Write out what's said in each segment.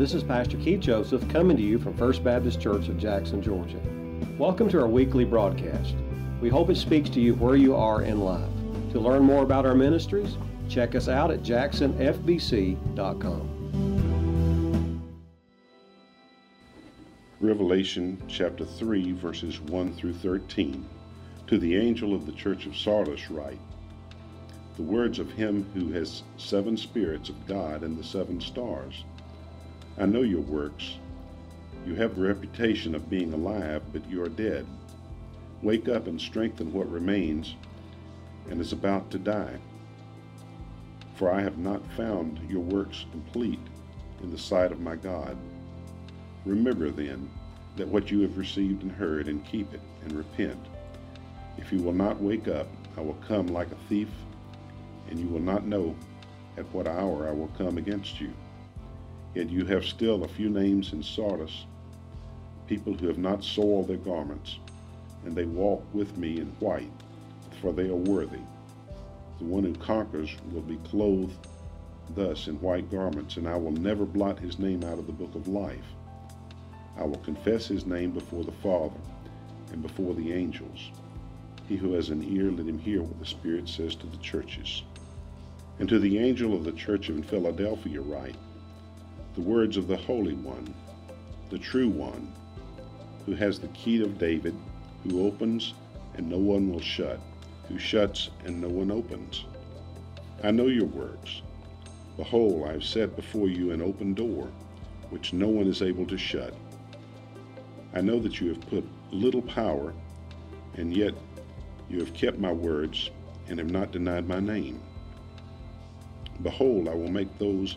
this is Pastor Keith Joseph coming to you from First Baptist Church of Jackson, Georgia. Welcome to our weekly broadcast. We hope it speaks to you where you are in life. To learn more about our ministries, check us out at jacksonfbc.com. Revelation chapter 3, verses 1 through 13. To the angel of the church of Sardis write, The words of him who has seven spirits of God and the seven stars. I know your works. You have a reputation of being alive, but you are dead. Wake up and strengthen what remains and is about to die. For I have not found your works complete in the sight of my God. Remember then that what you have received and heard, and keep it, and repent. If you will not wake up, I will come like a thief, and you will not know at what hour I will come against you. Yet you have still a few names in Sardis, people who have not soiled their garments, and they walk with me in white, for they are worthy. The one who conquers will be clothed thus in white garments, and I will never blot his name out of the book of life. I will confess his name before the Father and before the angels. He who has an ear, let him hear what the Spirit says to the churches. And to the angel of the church in Philadelphia write, the words of the Holy One, the true One, who has the key of David, who opens and no one will shut, who shuts and no one opens. I know your works. Behold, I have set before you an open door, which no one is able to shut. I know that you have put little power, and yet you have kept my words and have not denied my name. Behold, I will make those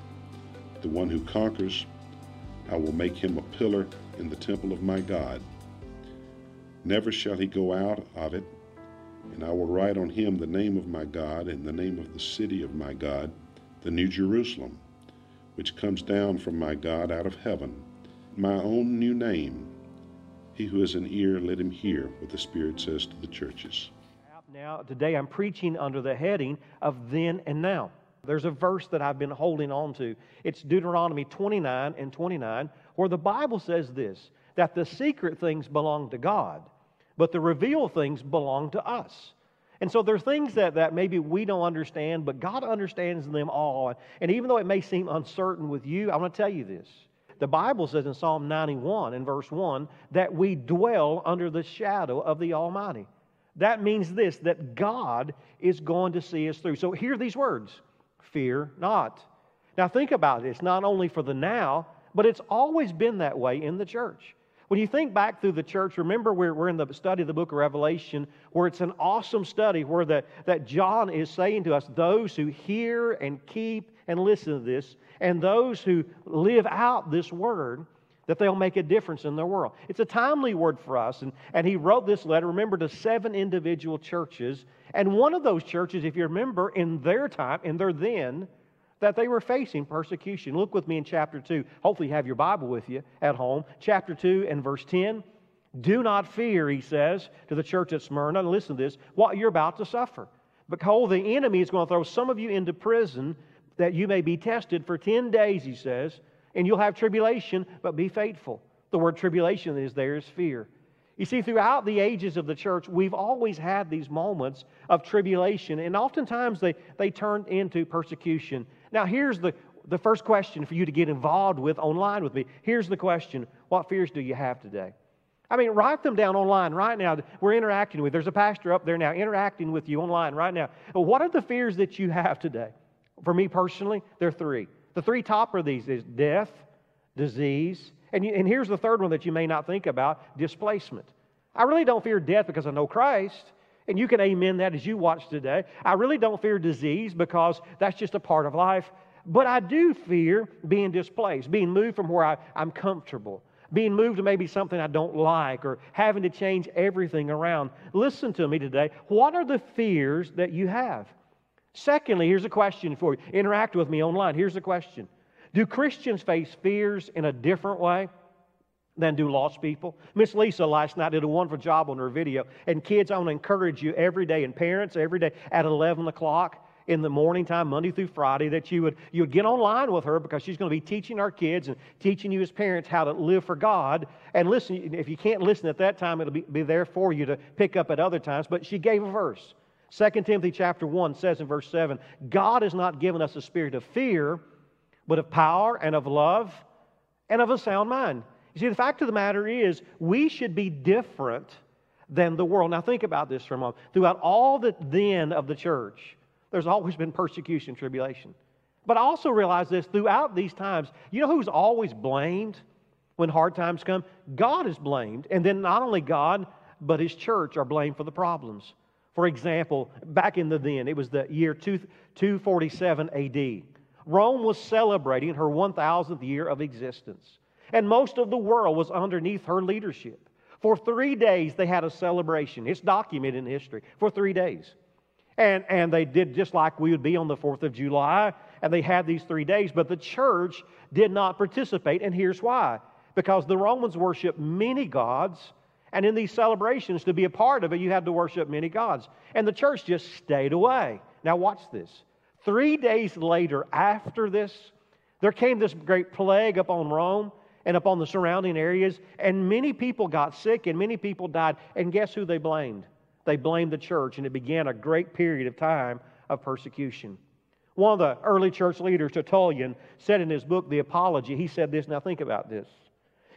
The one who conquers, I will make him a pillar in the temple of my God. Never shall he go out of it, and I will write on him the name of my God and the name of the city of my God, the New Jerusalem, which comes down from my God out of heaven, my own new name he who has an ear, let him hear what the Spirit says to the churches. Now, today I'm preaching under the heading of then and now. There's a verse that I've been holding on to. It's Deuteronomy 29 and 29, where the Bible says this that the secret things belong to God, but the revealed things belong to us. And so there are things that, that maybe we don't understand, but God understands them all. And even though it may seem uncertain with you, I'm going to tell you this the Bible says in Psalm 91 in verse 1 that we dwell under the shadow of the Almighty. That means this that God is going to see us through. So hear these words fear not. Now think about this, not only for the now, but it's always been that way in the church. When you think back through the church, remember we're, we're in the study of the book of Revelation, where it's an awesome study where the, that John is saying to us, those who hear and keep and listen to this, and those who live out this word, that they'll make a difference in their world. It's a timely word for us. And, and he wrote this letter, remember, to seven individual churches. And one of those churches, if you remember, in their time, in their then, that they were facing persecution. Look with me in chapter 2. Hopefully, you have your Bible with you at home. Chapter 2 and verse 10. Do not fear, he says to the church at Smyrna, listen to this, what you're about to suffer. Behold, the enemy is going to throw some of you into prison that you may be tested for 10 days, he says, and you'll have tribulation, but be faithful. The word tribulation is there is fear. You see, throughout the ages of the church, we've always had these moments of tribulation, and oftentimes they, they turn into persecution. Now, here's the, the first question for you to get involved with online with me. Here's the question What fears do you have today? I mean, write them down online right now. We're interacting with. There's a pastor up there now interacting with you online right now. What are the fears that you have today? For me personally, there are three. The three top of these is death, disease, and, you, and here's the third one that you may not think about displacement. I really don't fear death because I know Christ. And you can amen that as you watch today. I really don't fear disease because that's just a part of life. But I do fear being displaced, being moved from where I, I'm comfortable, being moved to maybe something I don't like, or having to change everything around. Listen to me today. What are the fears that you have? Secondly, here's a question for you. Interact with me online. Here's the question Do Christians face fears in a different way? than do lost people. Miss Lisa last night did a wonderful job on her video. And kids, I want to encourage you every day, and parents every day at 11 o'clock in the morning time, Monday through Friday, that you would, you would get online with her because she's going to be teaching our kids and teaching you as parents how to live for God. And listen, if you can't listen at that time, it'll be, be there for you to pick up at other times. But she gave a verse. 2 Timothy chapter 1 says in verse 7 God has not given us a spirit of fear, but of power and of love and of a sound mind. You see, the fact of the matter is, we should be different than the world. Now, think about this for a moment. Throughout all the then of the church, there's always been persecution, tribulation. But I also realize this throughout these times, you know who's always blamed when hard times come? God is blamed. And then not only God, but his church are blamed for the problems. For example, back in the then, it was the year 247 AD. Rome was celebrating her 1000th year of existence and most of the world was underneath her leadership. For three days, they had a celebration. It's documented in history. For three days. And, and they did just like we would be on the 4th of July, and they had these three days, but the church did not participate, and here's why. Because the Romans worshiped many gods, and in these celebrations, to be a part of it, you had to worship many gods. And the church just stayed away. Now, watch this. Three days later, after this, there came this great plague upon Rome and upon the surrounding areas, and many people got sick and many people died. And guess who they blamed? They blamed the church, and it began a great period of time of persecution. One of the early church leaders, Tertullian, said in his book, The Apology, he said this. Now think about this.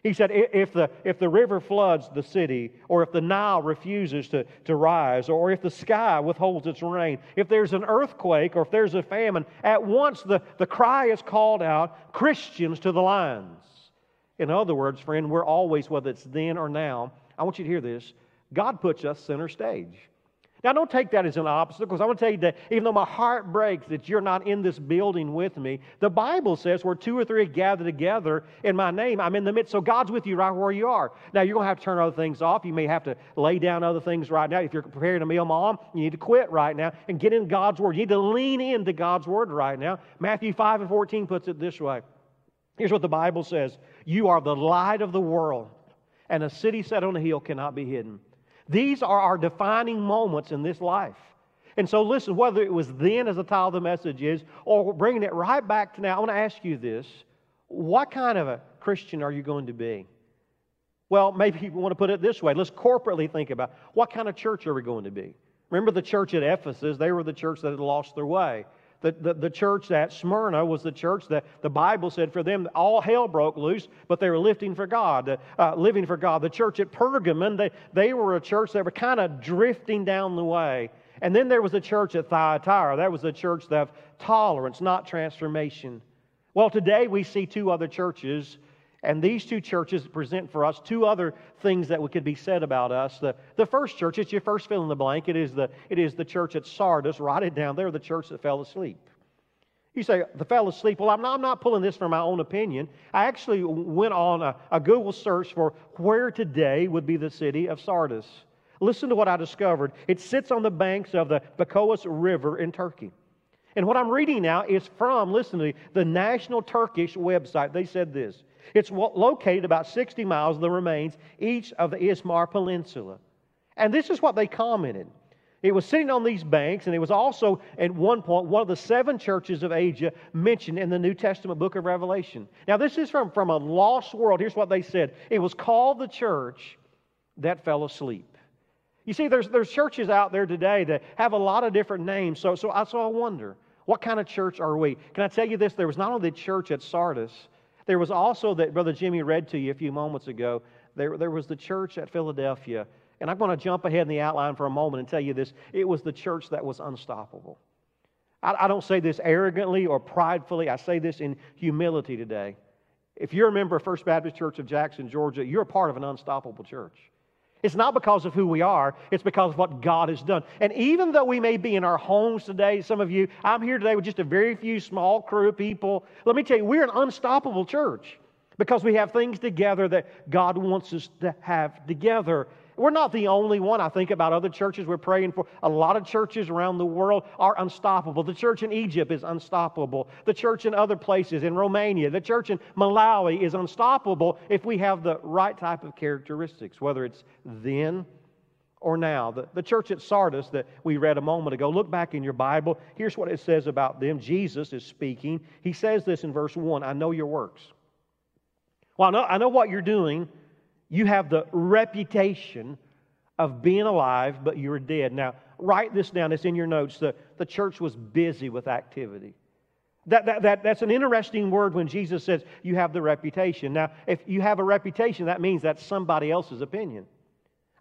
He said, if the, if the river floods the city, or if the Nile refuses to, to rise, or if the sky withholds its rain, if there's an earthquake, or if there's a famine, at once the, the cry is called out Christians to the lines. In other words, friend, we're always, whether it's then or now, I want you to hear this God puts us center stage. Now, don't take that as an obstacle, because I want to tell you that even though my heart breaks that you're not in this building with me, the Bible says where two or three gather together in my name, I'm in the midst. So God's with you right where you are. Now, you're going to have to turn other things off. You may have to lay down other things right now. If you're preparing a meal, mom, you need to quit right now and get in God's Word. You need to lean into God's Word right now. Matthew 5 and 14 puts it this way Here's what the Bible says You are the light of the world, and a city set on a hill cannot be hidden. These are our defining moments in this life. And so, listen, whether it was then as the title of the message is, or bringing it right back to now, I want to ask you this what kind of a Christian are you going to be? Well, maybe you want to put it this way. Let's corporately think about what kind of church are we going to be? Remember the church at Ephesus? They were the church that had lost their way. The, the, the, church at Smyrna was the church that the Bible said for them all hell broke loose, but they were lifting for God, uh, living for God. The church at Pergamon, they, they were a church that were kind of drifting down the way. And then there was the church at Thyatira. That was the church of tolerance, not transformation. Well, today we see two other churches and these two churches present for us two other things that could be said about us. The, the first church, it's your first fill in the blank. It is the, it is the church at Sardis. Write it down. They're the church that fell asleep. You say, the fell asleep. Well, I'm not, I'm not pulling this from my own opinion. I actually went on a, a Google search for where today would be the city of Sardis. Listen to what I discovered. It sits on the banks of the Bacos River in Turkey. And what I'm reading now is from, listen to me, the National Turkish website. They said this it's located about 60 miles of the remains each of the Izmir Peninsula. And this is what they commented. It was sitting on these banks, and it was also, at one point, one of the seven churches of Asia mentioned in the New Testament book of Revelation. Now, this is from, from a lost world. Here's what they said it was called the church that fell asleep. You see, there's, there's churches out there today that have a lot of different names. So, so, I, so I wonder, what kind of church are we? Can I tell you this? There was not only the church at Sardis, there was also that Brother Jimmy read to you a few moments ago. There, there was the church at Philadelphia. And I'm going to jump ahead in the outline for a moment and tell you this. It was the church that was unstoppable. I, I don't say this arrogantly or pridefully, I say this in humility today. If you're a member of First Baptist Church of Jackson, Georgia, you're a part of an unstoppable church. It's not because of who we are, it's because of what God has done. And even though we may be in our homes today, some of you, I'm here today with just a very few small crew of people. Let me tell you, we're an unstoppable church because we have things together that God wants us to have together. We're not the only one. I think about other churches we're praying for. A lot of churches around the world are unstoppable. The church in Egypt is unstoppable. The church in other places, in Romania, the church in Malawi is unstoppable if we have the right type of characteristics, whether it's then or now. The, the church at Sardis that we read a moment ago, look back in your Bible. Here's what it says about them. Jesus is speaking. He says this in verse 1 I know your works. Well, I know, I know what you're doing you have the reputation of being alive, but you're dead. Now, write this down. It's in your notes. The, the church was busy with activity. That, that, that, that's an interesting word when Jesus says you have the reputation. Now, if you have a reputation, that means that's somebody else's opinion.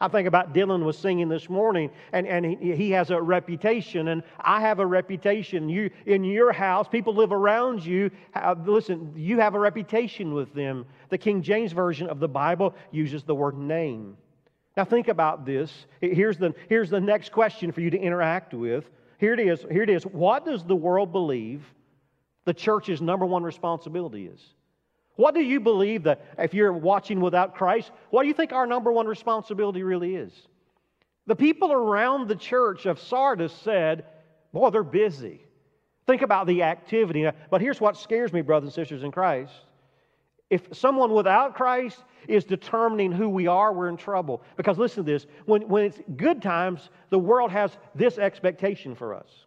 I think about Dylan was singing this morning, and, and he, he has a reputation, and I have a reputation. You in your house, people live around you. Uh, listen, you have a reputation with them. The King James version of the Bible uses the word name. Now think about this. Here's the, here's the next question for you to interact with. Here it is. Here it is. What does the world believe the church's number one responsibility is? What do you believe that if you're watching without Christ, what do you think our number one responsibility really is? The people around the church of Sardis said, Boy, they're busy. Think about the activity. But here's what scares me, brothers and sisters in Christ. If someone without Christ is determining who we are, we're in trouble. Because listen to this when, when it's good times, the world has this expectation for us.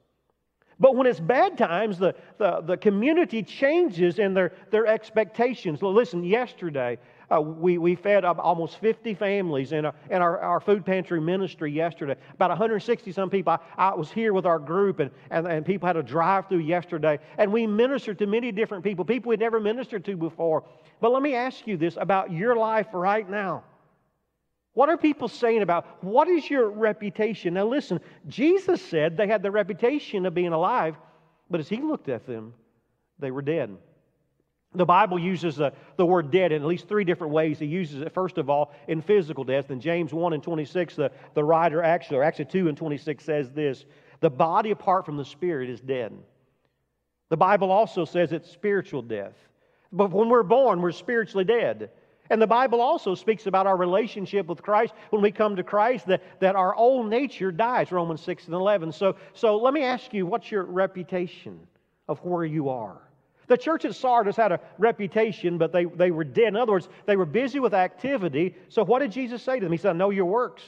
But when it's bad times, the, the, the community changes in their, their expectations. Listen, yesterday, uh, we, we fed almost 50 families in, a, in our, our food pantry ministry yesterday. About 160 some people. I, I was here with our group, and, and, and people had a drive through yesterday. And we ministered to many different people, people we'd never ministered to before. But let me ask you this about your life right now. What are people saying about what is your reputation? Now, listen, Jesus said they had the reputation of being alive, but as he looked at them, they were dead. The Bible uses the, the word dead in at least three different ways. He uses it, first of all, in physical death. In James 1 and 26, the, the writer actually, or actually 2 and 26 says this The body apart from the spirit is dead. The Bible also says it's spiritual death. But when we're born, we're spiritually dead. And the Bible also speaks about our relationship with Christ when we come to Christ, that, that our old nature dies, Romans 6 and 11. So, so let me ask you, what's your reputation of where you are? The church at Sardis had a reputation, but they, they were dead. In other words, they were busy with activity. So what did Jesus say to them? He said, I know your works.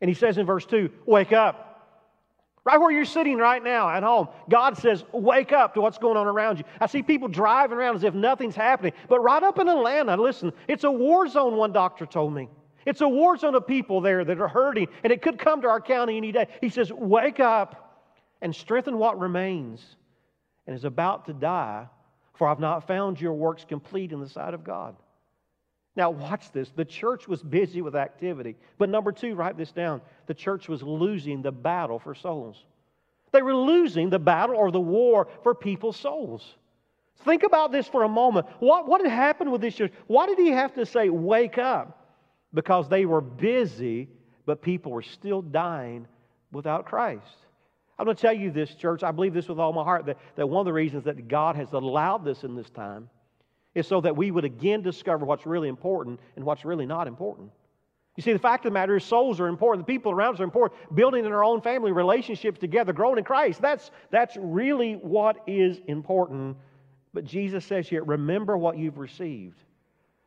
And he says in verse 2, wake up. Right where you're sitting right now at home, God says, Wake up to what's going on around you. I see people driving around as if nothing's happening. But right up in Atlanta, listen, it's a war zone, one doctor told me. It's a war zone of people there that are hurting, and it could come to our county any day. He says, Wake up and strengthen what remains and is about to die, for I've not found your works complete in the sight of God. Now, watch this. The church was busy with activity. But number two, write this down. The church was losing the battle for souls. They were losing the battle or the war for people's souls. Think about this for a moment. What, what had happened with this church? Why did he have to say, wake up? Because they were busy, but people were still dying without Christ. I'm going to tell you this, church. I believe this with all my heart that, that one of the reasons that God has allowed this in this time is so that we would again discover what's really important and what's really not important. You see, the fact of the matter is, souls are important. The people around us are important. Building in our own family relationships together, growing in Christ, that's, that's really what is important. But Jesus says here, remember what you've received.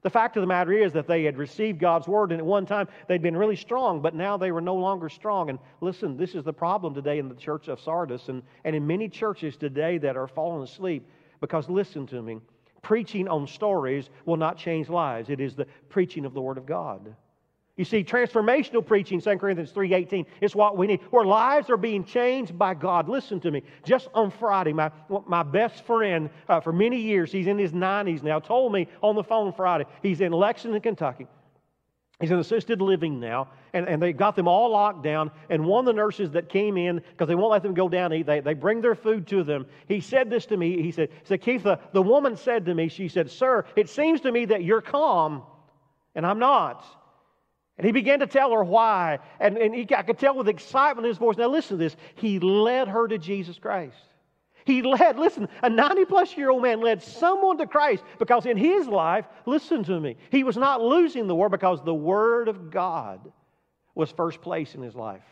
The fact of the matter is that they had received God's word, and at one time they'd been really strong, but now they were no longer strong. And listen, this is the problem today in the church of Sardis and, and in many churches today that are falling asleep. Because listen to me, preaching on stories will not change lives. It is the preaching of the Word of God. You see, transformational preaching, 2 Corinthians 3.18, is what we need, where lives are being changed by God. Listen to me. Just on Friday, my, my best friend uh, for many years, he's in his 90s now, told me on the phone Friday, he's in Lexington, Kentucky. He's in assisted living now, and, and they got them all locked down. And one of the nurses that came in, because they won't let them go down eat, they, they bring their food to them. He said this to me. He said, he said Keith, the, the woman said to me, she said, Sir, it seems to me that you're calm, and I'm not. And he began to tell her why. And, and he, I could tell with excitement in his voice. Now, listen to this. He led her to Jesus Christ. He led, listen, a 90 plus year old man led someone to Christ because in his life, listen to me, he was not losing the word because the word of God was first place in his life.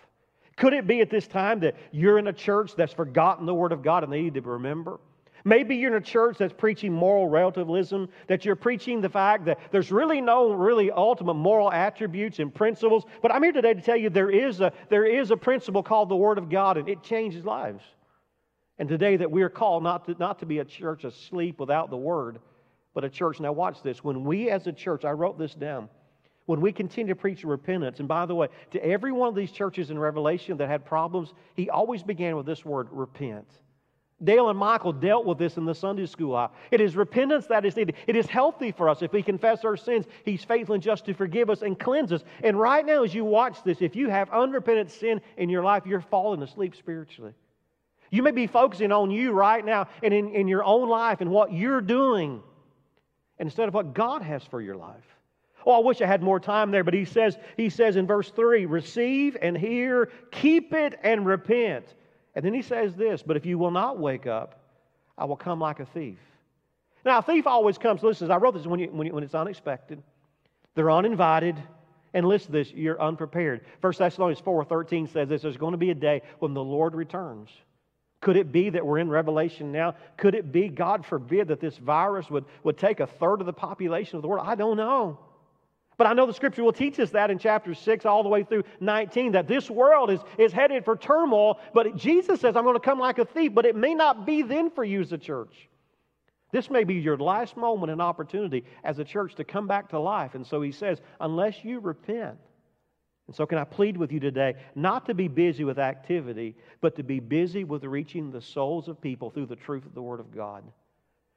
Could it be at this time that you're in a church that's forgotten the word of God and they need to remember? Maybe you're in a church that's preaching moral relativism, that you're preaching the fact that there's really no really ultimate moral attributes and principles. But I'm here today to tell you there is a, there is a principle called the Word of God, and it changes lives. And today that we are called not to, not to be a church asleep without the Word, but a church. Now, watch this. When we as a church, I wrote this down, when we continue to preach repentance, and by the way, to every one of these churches in Revelation that had problems, he always began with this word repent. Dale and Michael dealt with this in the Sunday school hour. It is repentance that is needed. It is healthy for us. If we confess our sins, He's faithful and just to forgive us and cleanse us. And right now, as you watch this, if you have unrepentant sin in your life, you're falling asleep spiritually. You may be focusing on you right now and in, in your own life and what you're doing instead of what God has for your life. Oh, I wish I had more time there, but he says, he says in verse 3 receive and hear, keep it and repent. And then he says this, but if you will not wake up, I will come like a thief. Now, a thief always comes, listen, I wrote this when, you, when, you, when it's unexpected. They're uninvited. And listen to this, you're unprepared. 1 Thessalonians 4.13 says this, there's going to be a day when the Lord returns. Could it be that we're in Revelation now? Could it be, God forbid, that this virus would, would take a third of the population of the world? I don't know. But I know the scripture will teach us that in chapter 6 all the way through 19 that this world is, is headed for turmoil. But Jesus says, I'm going to come like a thief, but it may not be then for you as a church. This may be your last moment and opportunity as a church to come back to life. And so he says, unless you repent. And so, can I plead with you today not to be busy with activity, but to be busy with reaching the souls of people through the truth of the Word of God?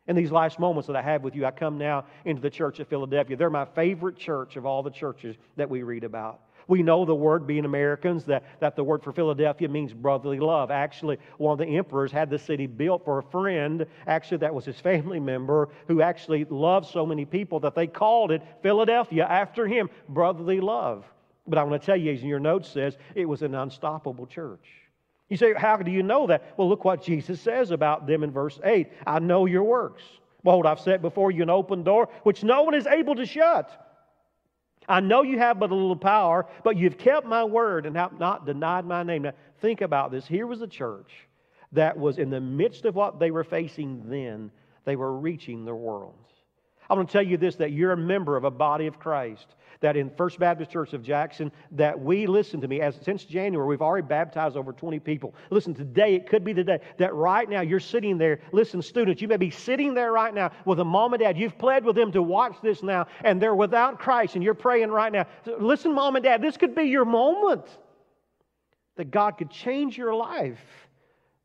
In these last moments that I have with you, I come now into the church of Philadelphia. They're my favorite church of all the churches that we read about. We know the word, being Americans, that, that the word for Philadelphia means brotherly love. Actually, one of the emperors had the city built for a friend, actually, that was his family member, who actually loved so many people that they called it Philadelphia after him, brotherly love. But I want to tell you, as your note says, it was an unstoppable church. You say, How do you know that? Well, look what Jesus says about them in verse 8 I know your works. Behold, I've set before you an open door which no one is able to shut. I know you have but a little power, but you've kept my word and have not denied my name. Now, think about this. Here was a church that was in the midst of what they were facing then, they were reaching the world. I want to tell you this that you're a member of a body of Christ. That in First Baptist Church of Jackson, that we listen to me as since January, we've already baptized over 20 people. Listen, today it could be the day that right now you're sitting there. Listen, students, you may be sitting there right now with a mom and dad. You've pled with them to watch this now, and they're without Christ, and you're praying right now. Listen, mom and dad, this could be your moment that God could change your life.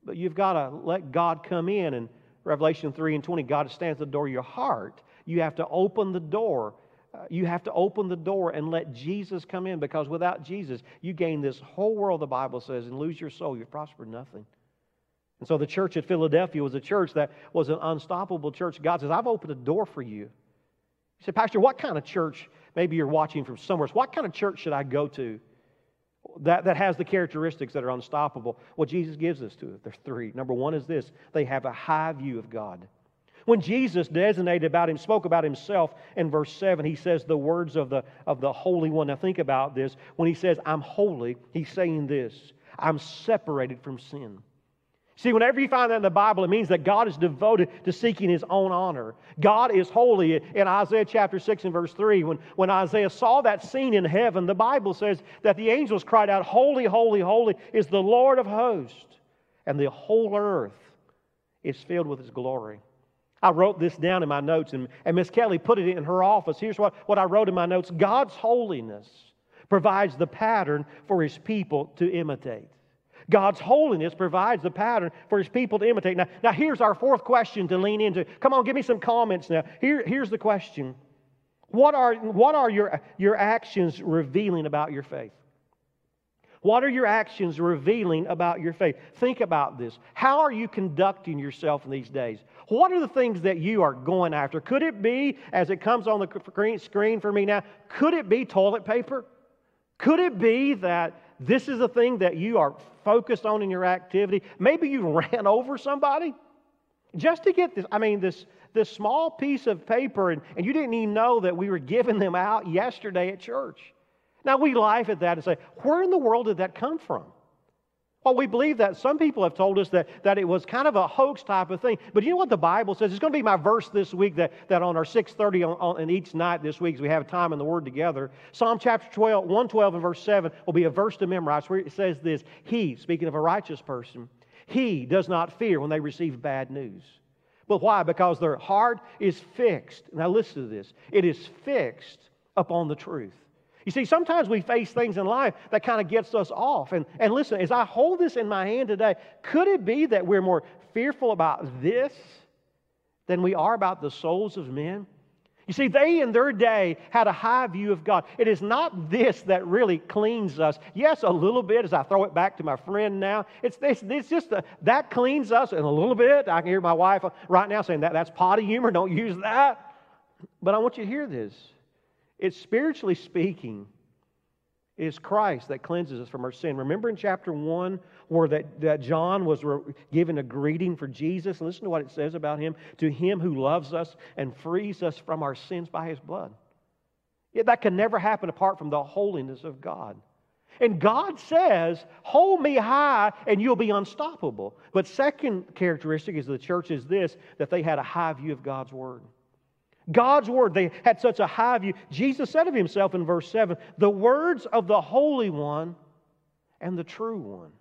But you've got to let God come in. And Revelation 3 and 20, God stands at the door of your heart you have to open the door. Uh, you have to open the door and let Jesus come in because without Jesus, you gain this whole world, the Bible says, and lose your soul. You've prospered nothing. And so the church at Philadelphia was a church that was an unstoppable church. God says, I've opened a door for you. You say, Pastor, what kind of church? Maybe you're watching from somewhere. What kind of church should I go to that, that has the characteristics that are unstoppable? Well, Jesus gives us to it. There's three. Number one is this they have a high view of God. When Jesus designated about him, spoke about himself in verse 7, he says the words of the, of the Holy One. Now think about this. When he says, I'm holy, he's saying this I'm separated from sin. See, whenever you find that in the Bible, it means that God is devoted to seeking his own honor. God is holy. In Isaiah chapter 6 and verse 3, when, when Isaiah saw that scene in heaven, the Bible says that the angels cried out, Holy, holy, holy is the Lord of hosts, and the whole earth is filled with his glory. I wrote this down in my notes, and, and Miss Kelly put it in her office. Here's what, what I wrote in my notes God's holiness provides the pattern for his people to imitate. God's holiness provides the pattern for his people to imitate. Now, now here's our fourth question to lean into. Come on, give me some comments now. Here, here's the question What are, what are your, your actions revealing about your faith? What are your actions revealing about your faith? Think about this. How are you conducting yourself in these days? What are the things that you are going after? Could it be, as it comes on the screen for me now, could it be toilet paper? Could it be that this is the thing that you are focused on in your activity? Maybe you ran over somebody just to get this. I mean, this, this small piece of paper, and, and you didn't even know that we were giving them out yesterday at church. Now, we laugh at that and say, where in the world did that come from? Well, we believe that. Some people have told us that, that it was kind of a hoax type of thing. But you know what the Bible says? It's going to be my verse this week that, that on our 6.30 on, on, and each night this week as we have time in the Word together. Psalm chapter 12, 112 and verse 7 will be a verse to memorize where it says this. He, speaking of a righteous person, he does not fear when they receive bad news. But why? Because their heart is fixed. Now listen to this. It is fixed upon the truth. You see, sometimes we face things in life that kind of gets us off. And, and listen, as I hold this in my hand today, could it be that we're more fearful about this than we are about the souls of men? You see, they in their day had a high view of God. It is not this that really cleans us. Yes, a little bit as I throw it back to my friend now. It's, this, it's just a, that cleans us and a little bit. I can hear my wife right now saying that that's potty humor. Don't use that. But I want you to hear this. It's spiritually speaking, is Christ that cleanses us from our sin. Remember in chapter 1 where that, that John was re- given a greeting for Jesus? Listen to what it says about him. To him who loves us and frees us from our sins by his blood. That can never happen apart from the holiness of God. And God says, Hold me high and you'll be unstoppable. But second characteristic is the church is this that they had a high view of God's word. God's word, they had such a high view. Jesus said of himself in verse 7 the words of the Holy One and the true one.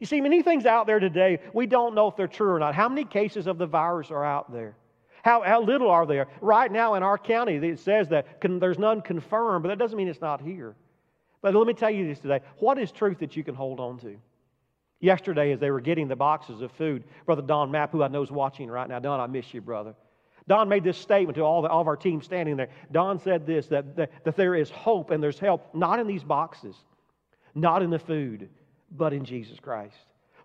You see, many things out there today, we don't know if they're true or not. How many cases of the virus are out there? How, how little are there? Right now in our county, it says that there's none confirmed, but that doesn't mean it's not here. But let me tell you this today. What is truth that you can hold on to? Yesterday, as they were getting the boxes of food, Brother Don Mapp, who I know is watching right now, Don, I miss you, brother. Don made this statement to all, the, all of our team standing there. Don said this that, that, that there is hope and there's help, not in these boxes, not in the food, but in Jesus Christ.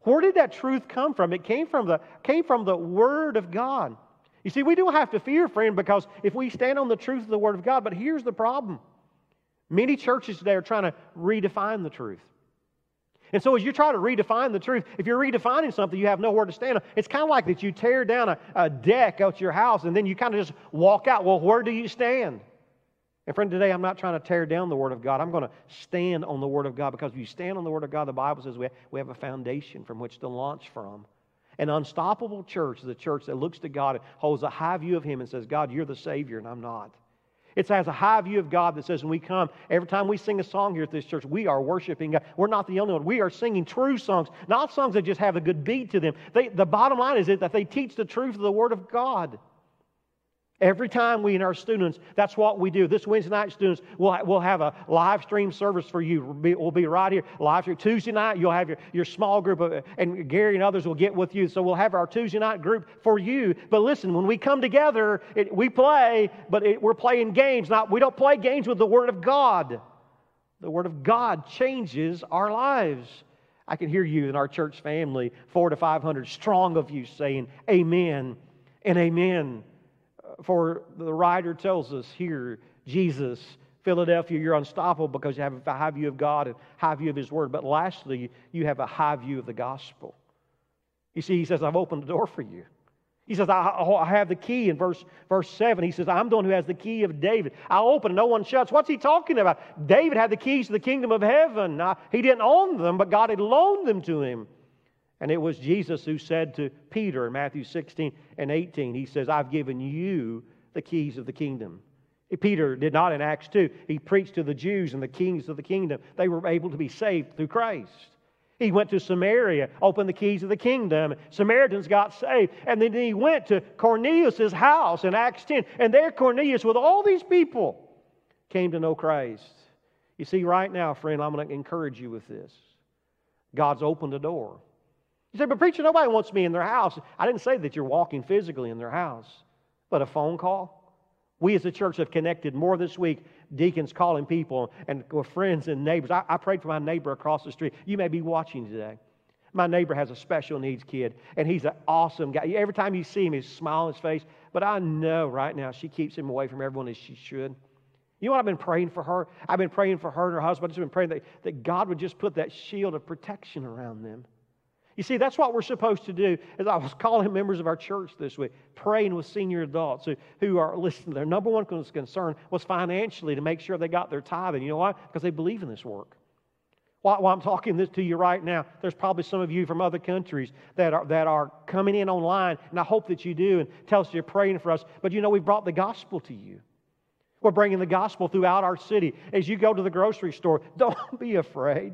Where did that truth come from? It came from the, came from the Word of God. You see, we don't have to fear, friend, because if we stand on the truth of the Word of God, but here's the problem. Many churches today are trying to redefine the truth. And so, as you try to redefine the truth, if you're redefining something you have nowhere to stand it's kind of like that you tear down a, a deck out your house and then you kind of just walk out. Well, where do you stand? And friend, today I'm not trying to tear down the Word of God. I'm going to stand on the Word of God because if you stand on the Word of God, the Bible says we we have a foundation from which to launch from. An unstoppable church is a church that looks to God and holds a high view of Him and says, God, you're the Savior and I'm not. It has a high view of God that says when we come, every time we sing a song here at this church, we are worshiping God. We're not the only one. We are singing true songs, not songs that just have a good beat to them. They, the bottom line is that they teach the truth of the Word of God. Every time we and our students, that's what we do. This Wednesday night, students, we'll, we'll have a live stream service for you. We'll be, we'll be right here. Live stream. Tuesday night, you'll have your, your small group, of, and Gary and others will get with you. So we'll have our Tuesday night group for you. But listen, when we come together, it, we play, but it, we're playing games. Not, we don't play games with the Word of God. The Word of God changes our lives. I can hear you in our church family, four to 500 strong of you saying, Amen and Amen for the writer tells us here, Jesus, Philadelphia, you're unstoppable because you have a high view of God and high view of His Word. But lastly, you have a high view of the gospel. You see, He says, I've opened the door for you. He says, I, I have the key in verse, verse 7. He says, I'm the one who has the key of David. I'll open, and no one shuts. What's he talking about? David had the keys to the kingdom of heaven. He didn't own them, but God had loaned them to him. And it was Jesus who said to Peter in Matthew 16 and 18, He says, I've given you the keys of the kingdom. Peter did not in Acts 2. He preached to the Jews and the kings of the kingdom. They were able to be saved through Christ. He went to Samaria, opened the keys of the kingdom. Samaritans got saved. And then he went to Cornelius' house in Acts 10. And there, Cornelius, with all these people, came to know Christ. You see, right now, friend, I'm going to encourage you with this. God's opened a door. You say, but preacher, nobody wants me in their house. I didn't say that you're walking physically in their house, but a phone call. We as a church have connected more this week, deacons calling people and with friends and neighbors. I, I prayed for my neighbor across the street. You may be watching today. My neighbor has a special needs kid, and he's an awesome guy. Every time you see him, he's smiling his face. But I know right now she keeps him away from everyone as she should. You know what I've been praying for her? I've been praying for her and her husband. I've just been praying that, that God would just put that shield of protection around them. You see, that's what we're supposed to do. As I was calling members of our church this week, praying with senior adults who, who are listening. Their number one concern was financially to make sure they got their tithing. You know why? Because they believe in this work. While, while I'm talking this to you right now, there's probably some of you from other countries that are, that are coming in online, and I hope that you do, and tell us you're praying for us. But you know, we brought the gospel to you. We're bringing the gospel throughout our city. As you go to the grocery store, don't be afraid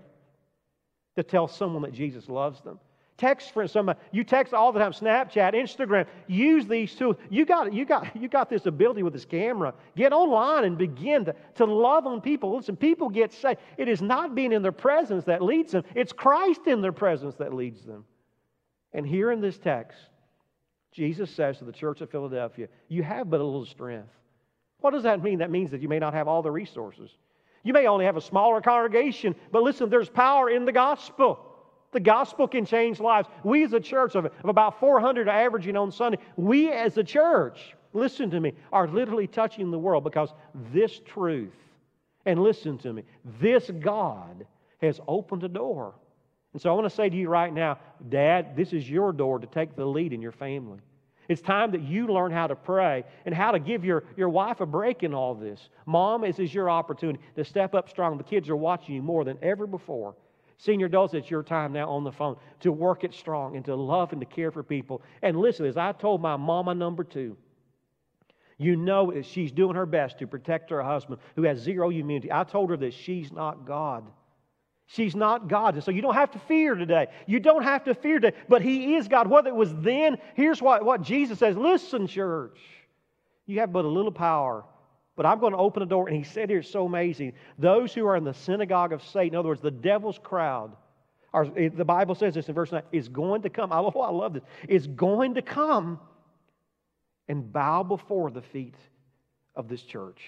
to tell someone that Jesus loves them. Text for somebody. You text all the time. Snapchat, Instagram. Use these tools. You got, you got, you got this ability with this camera. Get online and begin to, to love on people. Listen, people get saved. It is not being in their presence that leads them. It's Christ in their presence that leads them. And here in this text, Jesus says to the church of Philadelphia, You have but a little strength. What does that mean? That means that you may not have all the resources. You may only have a smaller congregation, but listen, there's power in the gospel. The gospel can change lives. We, as a church of, of about 400 averaging on Sunday, we as a church, listen to me, are literally touching the world because this truth, and listen to me, this God has opened a door. And so I want to say to you right now, Dad, this is your door to take the lead in your family. It's time that you learn how to pray and how to give your, your wife a break in all this. Mom, this is your opportunity to step up strong. The kids are watching you more than ever before. Senior adults, it's your time now on the phone to work it strong and to love and to care for people. And listen, as I told my mama number two, you know that she's doing her best to protect her husband who has zero immunity. I told her that she's not God. She's not God. And so you don't have to fear today. You don't have to fear today. But He is God. Whether it was then, here's what, what Jesus says Listen, church, you have but a little power but I'm going to open a door. And he said here, it's so amazing. Those who are in the synagogue of Satan, in other words, the devil's crowd, are, the Bible says this in verse 9, is going to come. Oh, I love this. Is going to come and bow before the feet of this church.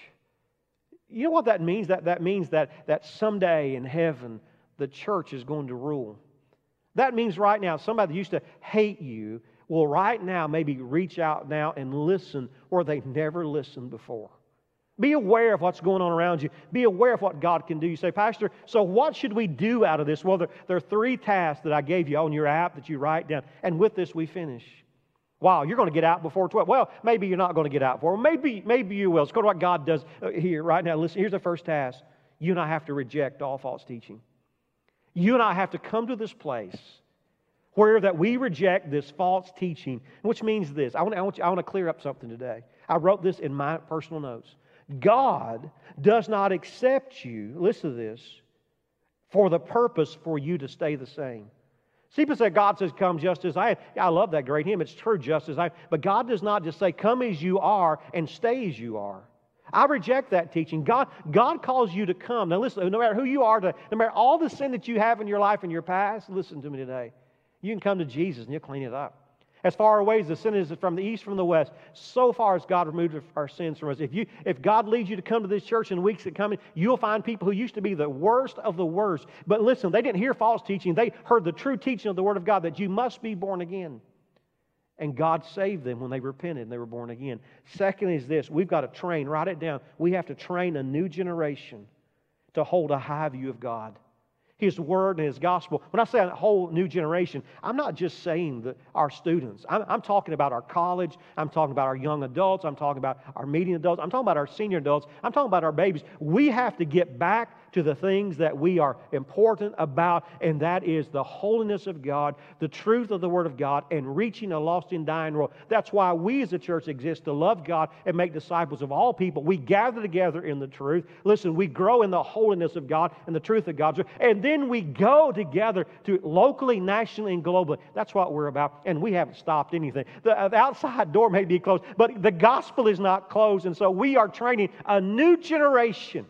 You know what that means? That, that means that, that someday in heaven, the church is going to rule. That means right now, somebody that used to hate you will right now maybe reach out now and listen where they never listened before. Be aware of what's going on around you. Be aware of what God can do. You say, Pastor, so what should we do out of this? Well, there, there, are three tasks that I gave you on your app that you write down. And with this, we finish. Wow, you're going to get out before 12. Well, maybe you're not going to get out before. Maybe, maybe you will. Let's go to what God does uh, here right now. Listen, here's the first task. You and I have to reject all false teaching. You and I have to come to this place where that we reject this false teaching, which means this. I want, I want, you, I want to clear up something today. I wrote this in my personal notes. God does not accept you, listen to this, for the purpose for you to stay the same. See, people say God says, Come just as I am. I love that great hymn. It's true, just as I am. But God does not just say, Come as you are and stay as you are. I reject that teaching. God, God calls you to come. Now, listen, no matter who you are, no matter all the sin that you have in your life and your past, listen to me today. You can come to Jesus and He'll clean it up. As far away as the sin is from the east from the west, so far as God removed our sins from us. If, you, if God leads you to come to this church in weeks that come, you'll find people who used to be the worst of the worst. But listen, they didn't hear false teaching. They heard the true teaching of the Word of God that you must be born again. And God saved them when they repented and they were born again. Second is this we've got to train, write it down. We have to train a new generation to hold a high view of God. His Word and His gospel. When I say a whole new generation, I'm not just saying that our students. I'm, I'm, talking about our college. I'm talking about our young adults. I'm talking about our medium adults. I'm talking about our senior adults. I'm talking about our babies. We have to get back to the things that we are important about, and that is the holiness of God, the truth of the Word of God, and reaching a lost and dying world. That's why we as a church exist to love God and make disciples of all people. We gather together in the truth. Listen, we grow in the holiness of God and the truth of God's Word, and then we go together to locally, nationally, and globally. That's what we're about, and we haven't stopped anything. The, uh, the outside door may be closed, but the gospel is not closed, and so we are training a new generation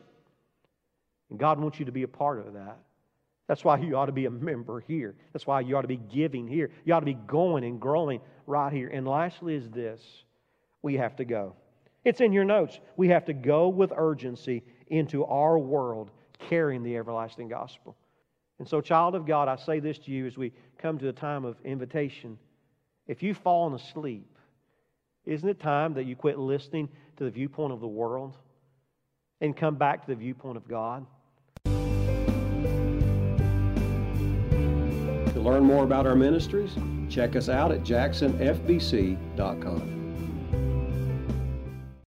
and God wants you to be a part of that. That's why you ought to be a member here. That's why you ought to be giving here. You ought to be going and growing right here. And lastly, is this we have to go. It's in your notes. We have to go with urgency into our world carrying the everlasting gospel. And so, child of God, I say this to you as we come to the time of invitation. If you've fallen asleep, isn't it time that you quit listening to the viewpoint of the world? and come back to the viewpoint of God? Learn more about our ministries, check us out at jacksonfbc.com.